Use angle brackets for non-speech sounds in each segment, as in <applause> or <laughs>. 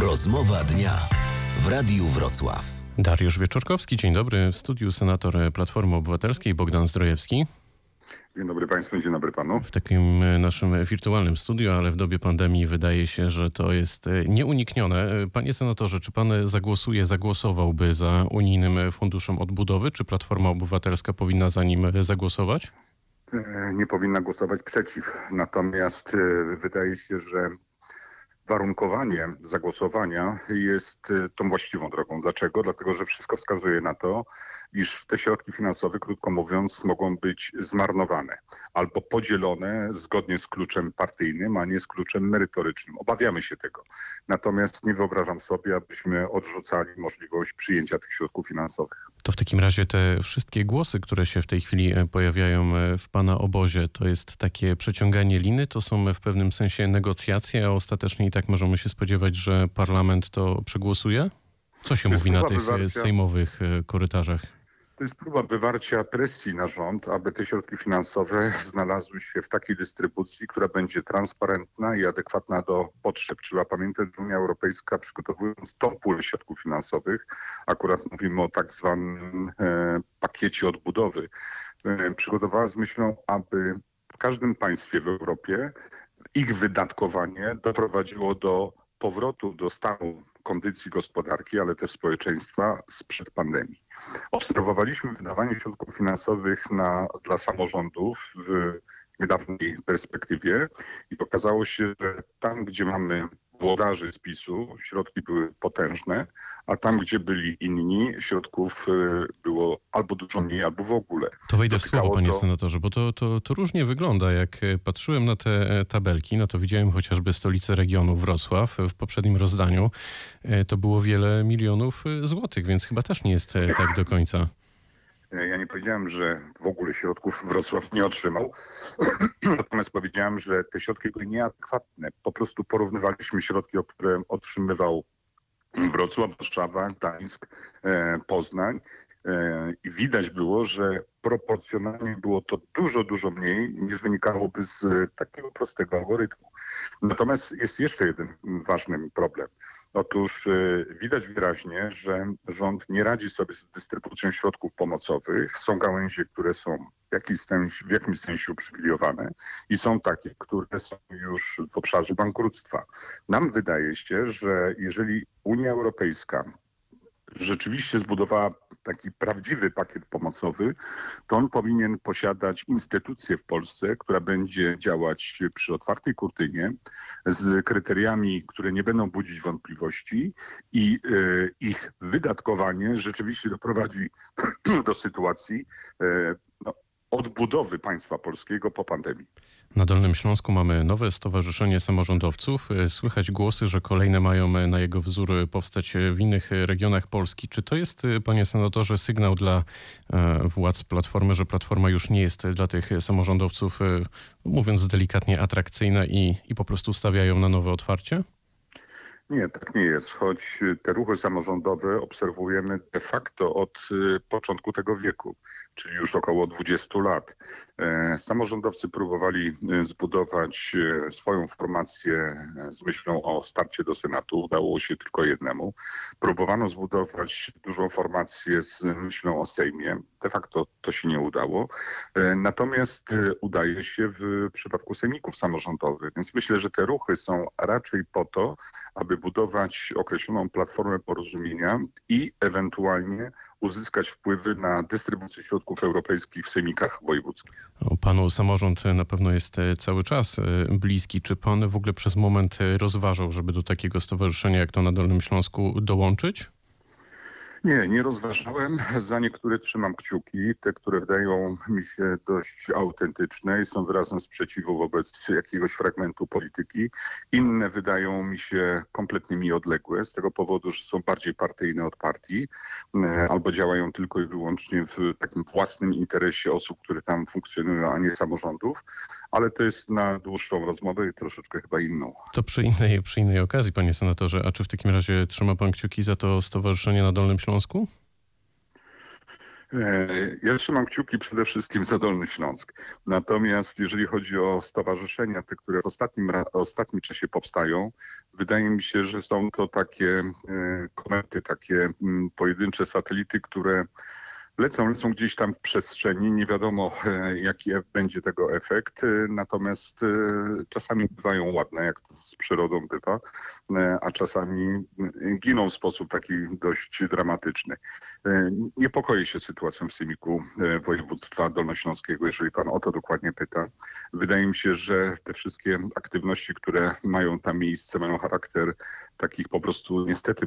Rozmowa dnia w Radiu Wrocław. Dariusz Wieczorkowski, dzień dobry. W studiu senator Platformy Obywatelskiej Bogdan Zdrojewski. Dzień dobry Państwu, dzień dobry Panu. W takim e, naszym wirtualnym studiu, ale w dobie pandemii wydaje się, że to jest e, nieuniknione. E, Panie senatorze, czy pan zagłosuje, zagłosowałby za unijnym funduszem odbudowy? Czy Platforma Obywatelska powinna za nim zagłosować? Nie powinna głosować przeciw. Natomiast wydaje się, że warunkowanie zagłosowania jest y, tą właściwą drogą. Dlaczego? Dlatego, że wszystko wskazuje na to, iż te środki finansowe, krótko mówiąc, mogą być zmarnowane albo podzielone zgodnie z kluczem partyjnym, a nie z kluczem merytorycznym. Obawiamy się tego. Natomiast nie wyobrażam sobie, abyśmy odrzucali możliwość przyjęcia tych środków finansowych. To w takim razie te wszystkie głosy, które się w tej chwili e, pojawiają e, w Pana obozie, to jest takie przeciąganie liny, to są w pewnym sensie negocjacje, a ostatecznie i tak możemy się spodziewać, że parlament to przegłosuje? Co się mówi na tych e, wywarcia... sejmowych korytarzach? To jest próba wywarcia presji na rząd, aby te środki finansowe znalazły się w takiej dystrybucji, która będzie transparentna i adekwatna do potrzeb. Trzeba pamiętać, że Unia Europejska przygotowując tą pulę środków finansowych, akurat mówimy o tak zwanym e, pakiecie odbudowy, e, przygotowała z myślą, aby w każdym państwie w Europie ich wydatkowanie doprowadziło do powrotu do stanu kondycji gospodarki, ale też społeczeństwa sprzed pandemii. Obserwowaliśmy wydawanie środków finansowych na, dla samorządów w niedawnej perspektywie i okazało się, że tam, gdzie mamy włodarzy z PiSu środki były potężne, a tam, gdzie byli inni, środków y, było albo dużo mniej, albo w ogóle. To wejdę w słowo, panie to... senatorze, bo to, to, to różnie wygląda. Jak e, patrzyłem na te e, tabelki, no to widziałem chociażby stolicę regionu Wrocław w poprzednim rozdaniu. E, to było wiele milionów złotych, więc chyba też nie jest tak do końca. Ja nie powiedziałem, że w ogóle środków Wrocław nie otrzymał. <clears throat> Natomiast powiedziałem, że te środki były nieadekwatne. Po prostu porównywaliśmy środki, które otrzymywał Wrocław, Warszawa, Gdańsk, e, Poznań e, i widać było, że proporcjonalnie było to dużo, dużo mniej niż wynikałoby z takiego prostego algorytmu. Natomiast jest jeszcze jeden ważny problem. Otóż y, widać wyraźnie, że rząd nie radzi sobie z dystrybucją środków pomocowych. Są gałęzie, które są w jakimś sensie, w jakimś sensie uprzywilejowane i są takie, które są już w obszarze bankructwa. Nam wydaje się, że jeżeli Unia Europejska rzeczywiście zbudowała taki prawdziwy pakiet pomocowy, to on powinien posiadać instytucję w Polsce, która będzie działać przy otwartej kurtynie z kryteriami, które nie będą budzić wątpliwości i y, ich wydatkowanie rzeczywiście doprowadzi <clears throat> do sytuacji y, no, odbudowy państwa polskiego po pandemii. Na Dolnym Śląsku mamy nowe Stowarzyszenie Samorządowców. Słychać głosy, że kolejne mają na jego wzór powstać w innych regionach Polski. Czy to jest, panie senatorze, sygnał dla e, władz Platformy, że Platforma już nie jest dla tych samorządowców, e, mówiąc delikatnie, atrakcyjna i, i po prostu stawiają na nowe otwarcie? Nie, tak nie jest, choć te ruchy samorządowe obserwujemy de facto od początku tego wieku, czyli już około 20 lat. E, samorządowcy próbowali y, zbudować y, swoją formację z myślą o starcie do Senatu. Udało się tylko jednemu. Próbowano zbudować dużą formację z myślą o Sejmie. De facto to się nie udało. E, natomiast udaje się w przypadku sejmików samorządowych. Więc myślę, że te ruchy są raczej po to, aby budować określoną platformę porozumienia i ewentualnie uzyskać wpływy na dystrybucję środków europejskich w sejmikach wojewódzkich. Panu samorząd na pewno jest e, cały czas e, bliski. Czy pan w ogóle przez moment e, rozważał, żeby do takiego stowarzyszenia jak to na Dolnym Śląsku dołączyć? Nie, nie rozważałem. Za niektóre trzymam kciuki. Te, które wydają mi się dość autentyczne i są wyrazem sprzeciwu wobec jakiegoś fragmentu polityki. Inne wydają mi się kompletnie mi odległe z tego powodu, że są bardziej partyjne od partii e, albo działają tylko i wyłącznie w takim własnym interesie osób, które tam funkcjonują, a nie samorządów. Ale to jest na dłuższą rozmowę i troszeczkę chyba inną. To przy innej, przy innej okazji, panie senatorze. A czy w takim razie trzyma pan kciuki za to stowarzyszenie na Dolnym Śląsku? E, ja trzymam kciuki przede wszystkim za Dolny Śląsk. Natomiast jeżeli chodzi o stowarzyszenia, te, które w ostatnim, ostatnim czasie powstają, wydaje mi się, że są to takie e, komety, takie mm, pojedyncze satelity, które lecą, lecą gdzieś tam w przestrzeni. Nie wiadomo, e, jaki będzie tego efekt, e, natomiast e, czasami bywają ładne, jak to z przyrodą bywa, a czasami giną w sposób taki dość dramatyczny. Niepokoję się sytuacją w Sejmiku Województwa Dolnośląskiego, jeżeli pan o to dokładnie pyta. Wydaje mi się, że te wszystkie aktywności, które mają tam miejsce, mają charakter takich po prostu niestety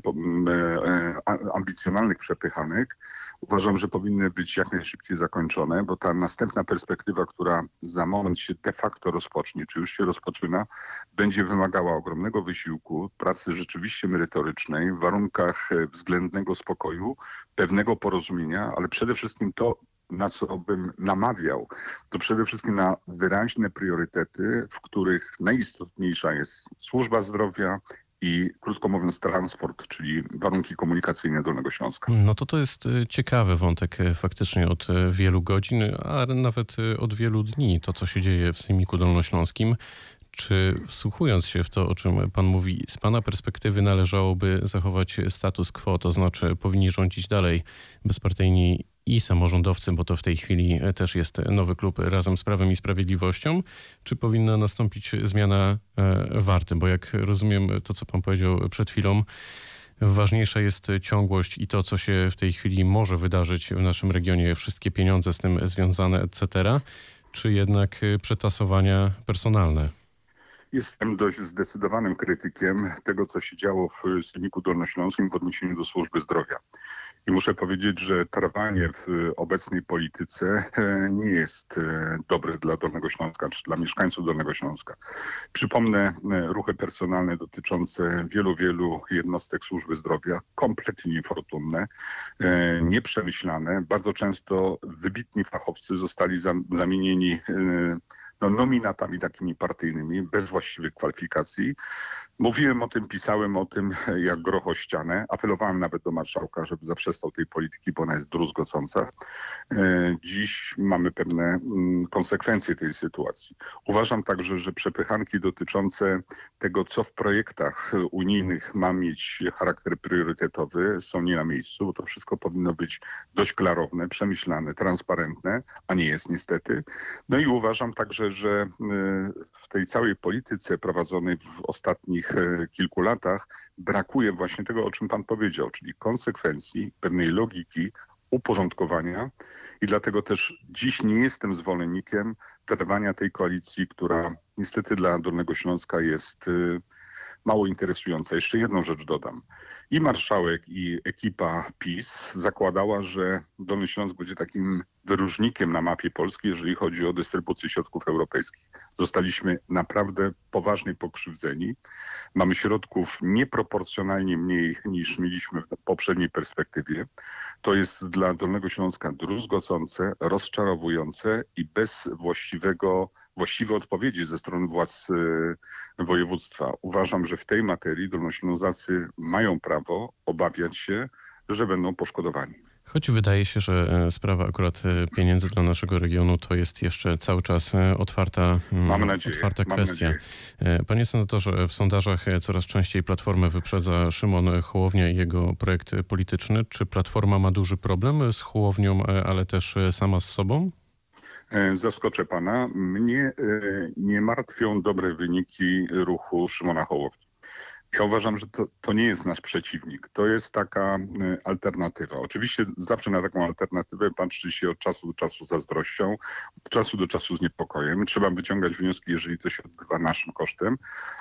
ambicjonalnych przepychanek. Uważam, że powinny być jak najszybciej zakończone, bo ta następna perspektywa, która za moment się de facto rozpocznie, czy już się rozpoczyna, będzie wymagała ogromnego wysiłku, pracy rzeczywiście merytorycznej, w warunkach e, względnego spokoju, pewnego porozumienia, ale przede wszystkim to, na co bym namawiał, to przede wszystkim na wyraźne priorytety, w których najistotniejsza jest służba zdrowia, i krótko mówiąc transport, czyli warunki komunikacyjne Dolnego Śląska. No to to jest e, ciekawy wątek e, faktycznie od e, wielu godzin, a nawet od wielu dni, to co się dzieje w Sejmiku Dolnośląskim. Czy wsłuchując się w to, o czym pan mówi, z pana perspektywy należałoby zachować status quo, to znaczy powinni rządzić dalej bezpartyjni i samorządowcy, bo to w tej chwili też jest nowy klub razem z Prawem i Sprawiedliwością, czy powinna nastąpić zmiana e, warty? Bo jak rozumiem to, co pan powiedział przed chwilą, ważniejsza jest ciągłość i to, co się w tej chwili może wydarzyć w naszym regionie, wszystkie pieniądze z tym związane, etc., czy jednak przetasowania personalne? Jestem dość zdecydowanym krytykiem tego, co się działo w Sejmiku Dolnośląskim w odniesieniu do służby zdrowia. I muszę powiedzieć, że trwanie w obecnej polityce e, nie jest e, dobre dla Dolnego Śląska, czy dla mieszkańców Dolnego Śląska. Przypomnę e, ruchy personalne dotyczące wielu, wielu jednostek służby zdrowia, kompletnie niefortunne, nieprzemyślane. Bardzo często wybitni fachowcy zostali zamienieni no, nominatami takimi partyjnymi, bez właściwych kwalifikacji. Mówiłem o tym, pisałem o tym <laughs> jak grocho ścianę. Apelowałem nawet do marszałka, żeby zaprzestał tej polityki, bo ona jest druzgocąca. E, dziś mamy pewne mm, konsekwencje tej sytuacji. Uważam także, że przepychanki dotyczące tego, co w projektach unijnych ma mieć charakter priorytetowy, są nie na miejscu, bo to wszystko powinno być dość klarowne, przemyślane, transparentne, a nie jest niestety. No i uważam także, że y, w tej całej polityce prowadzonej w ostatnich y, kilku latach brakuje właśnie tego, o czym pan powiedział, czyli konsekwencji, pewnej logiki, uporządkowania i dlatego też dziś nie jestem zwolennikiem trwania tej koalicji, która niestety dla Dolnego Śląska jest y, mało interesująca. Jeszcze jedną rzecz dodam. I marszałek, i ekipa PiS zakładała, że Dolny Śląsk będzie takim wyróżnikiem na mapie Polski, jeżeli chodzi o dystrybucję środków europejskich. Zostaliśmy naprawdę poważnie pokrzywdzeni. Mamy środków nieproporcjonalnie mniej niż mieliśmy w poprzedniej perspektywie. To jest dla Dolnego Śląska druzgocące, rozczarowujące i bez właściwego, właściwej odpowiedzi ze strony władz y, województwa. Uważam, że w tej materii Dolnoślązacy mają prawo obawiać się, że będą poszkodowani. Choć wydaje się, że e, sprawa akurat e, pieniędzy dla naszego regionu to jest jeszcze cały czas e, otwarta, mm, Mam nadzieję, otwarta kwestia. Panie senatorze, w sondażach coraz częściej Platformę wyprzedza Szymon Hołownia i jego projekt polityczny. Czy Platforma ma duży problem z Hołownią, ale też sama z sobą? Zaskoczę pana. Mnie nie martwią dobre wyniki ruchu Szymona Hołowni. Ja uważam, że to, to nie jest nasz przeciwnik. To jest taka y, alternatywa. Oczywiście zawsze na taką alternatywę patrzy się od czasu do czasu zazdrością, od czasu do czasu z niepokojem. Trzeba wyciągać wnioski, jeżeli to się odbywa naszym kosztem,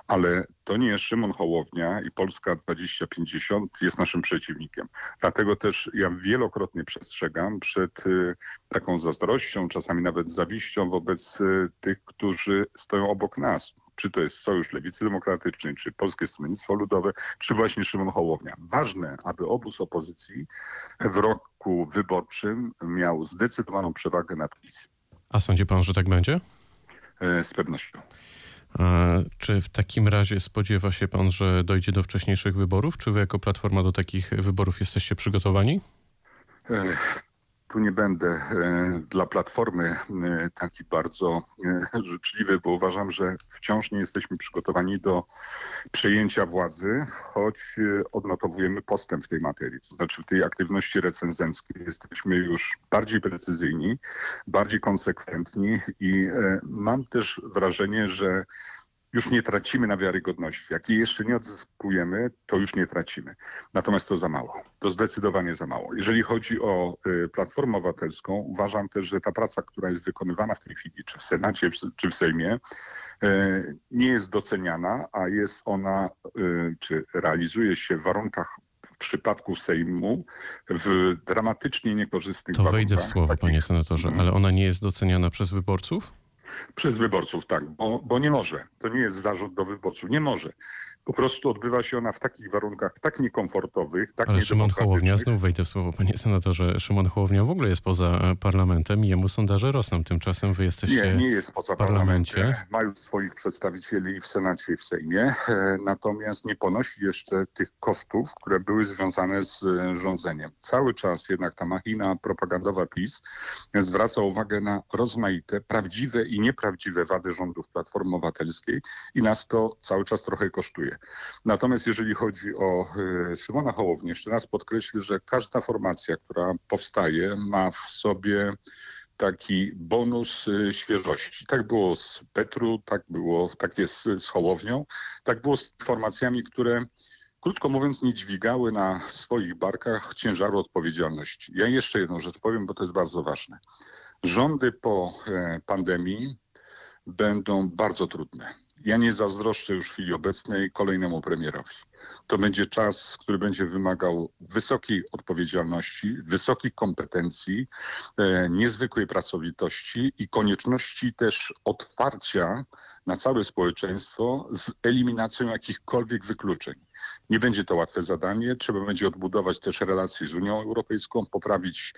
ale to nie Szymon Hołownia i Polska 2050 jest naszym przeciwnikiem. Dlatego też ja wielokrotnie przestrzegam przed y, taką zazdrością, czasami nawet zawiścią wobec y, tych, którzy stoją obok nas czy to jest Sojusz Lewicy Demokratycznej, czy Polskie Stronnictwo Ludowe, czy właśnie Szymon Hołownia. Ważne, aby obóz opozycji w roku wyborczym miał zdecydowaną przewagę nad PiS. A sądzi pan, że tak będzie? E, z pewnością. A czy w takim razie spodziewa się pan, że dojdzie do wcześniejszych wyborów? Czy wy jako Platforma do takich wyborów jesteście przygotowani? Tu nie będę e, dla Platformy e, taki bardzo e, życzliwy, bo uważam, że wciąż nie jesteśmy przygotowani do przejęcia władzy, choć odnotowujemy postęp w tej materii. To znaczy w tej aktywności recenzenckiej jesteśmy już bardziej precyzyjni, bardziej konsekwentni i mam też wrażenie, że już nie tracimy na wiarygodności. Jak jej jeszcze nie odzyskujemy, to już nie tracimy. Natomiast to za mało. To zdecydowanie za mało. Jeżeli chodzi o y, Platformę Obywatelską, uważam też, że ta praca, która jest wykonywana w tej chwili, czy w Senacie, czy w Sejmie, y, nie jest doceniana, a jest ona, y, czy realizuje się w warunkach w przypadku Sejmu w dramatycznie niekorzystnych to warunkach. To wejdę w słowo, takich... panie senatorze, ale ona nie jest doceniana przez wyborców? Przez wyborców, tak, bo, bo nie może. To nie jest zarzut do wyborców. Nie może. Po prostu odbywa się ona w takich warunkach tak niekomfortowych, tak Ale Szymon Hołownia, znów wejdę w słowo, panie senatorze, Szymon Hołownia w ogóle jest poza parlamentem i jemu sondaże rosną. Tymczasem wy jesteście Nie, nie jest poza parlamentem. Mają swoich przedstawicieli w Senacie i w Sejmie, e, natomiast nie ponosi jeszcze tych kosztów, które były związane z e, rządzeniem. Cały czas jednak ta machina propagandowa PiS zwraca uwagę na rozmaite, prawdziwe i nieprawdziwe wady rządów Platformy Obywatelskiej i nas to cały czas trochę kosztuje. Natomiast jeżeli chodzi o e, Szymona Hołownię, jeszcze raz podkreślę, że każda formacja, która powstaje, ma w sobie taki bonus e, świeżości. Tak było z Petru, tak było, tak jest z Hołownią, tak było z formacjami, które krótko mówiąc nie dźwigały na swoich barkach ciężaru odpowiedzialności. Ja jeszcze jedną rzecz powiem, bo to jest bardzo ważne. Rządy po e, pandemii będą bardzo trudne. Ja nie zazdroszczę już w chwili obecnej kolejnemu premierowi. To będzie czas, który będzie wymagał wysokiej odpowiedzialności, wysokich kompetencji, e, niezwykłej pracowitości i konieczności też otwarcia na całe społeczeństwo z eliminacją jakichkolwiek wykluczeń. Nie będzie to łatwe zadanie. Trzeba będzie odbudować też relacje z Unią Europejską, poprawić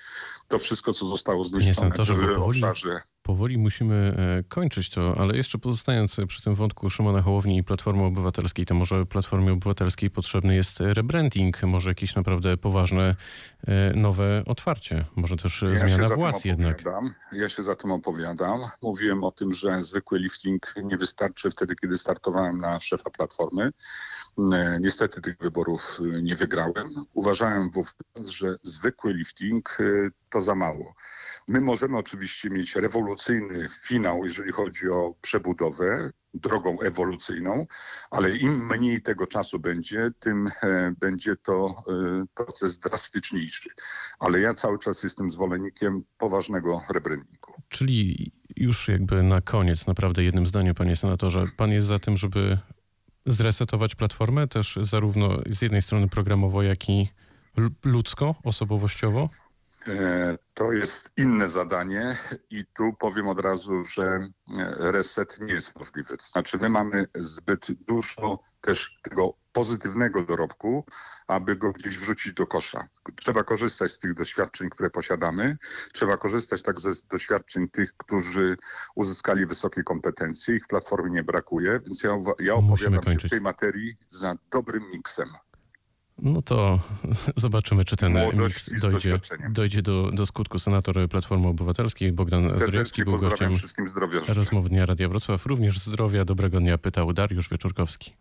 to wszystko, co zostało zniszczone w obszarze powoli musimy e, kończyć to, ale jeszcze pozostając przy tym wątku Szymona Hołowni i Platformy Obywatelskiej, to może Platformie Obywatelskiej potrzebny jest rebranding, może jakieś naprawdę poważne e, nowe otwarcie, może też ja zmiana władz jednak. Ja się za tym opowiadam. Mówiłem o tym, że zwykły lifting nie wystarczy wtedy, kiedy startowałem na szefa Platformy. E, niestety tych wyborów nie wygrałem. Uważałem wówczas, że zwykły lifting to za mało. My możemy oczywiście mieć rewolucyjny finał, jeżeli chodzi o przebudowę, drogą ewolucyjną, ale im mniej tego czasu będzie, tym e, będzie to e, proces drastyczniejszy. Ale ja cały czas jestem zwolennikiem poważnego rebrandingu. Czyli już jakby na koniec, naprawdę jednym zdaniem, panie senatorze, pan jest za tym, żeby zresetować platformę też zarówno z jednej strony programowo, jak i ludzko, osobowościowo? E, to jest inne zadanie i tu powiem od razu, że e, reset nie jest możliwy. To znaczy my mamy zbyt dużo też tego pozytywnego dorobku, aby go gdzieś wrzucić do kosza. Trzeba korzystać z tych doświadczeń, które posiadamy. Trzeba korzystać także z doświadczeń tych, którzy uzyskali wysokie kompetencje. Ich w platformie nie brakuje, więc ja, ja opowiadam się w tej materii za dobrym miksem. No to <laughs> zobaczymy, czy ten miks dojdzie, dojdzie do, do skutku. Senator Platformy Obywatelskiej Bogdan Zdrojewski był gościem wszystkim zdrowia rozmów Dnia Radia Wrocław. Również zdrowia, dobrego dnia pytał Dariusz Wieczorkowski.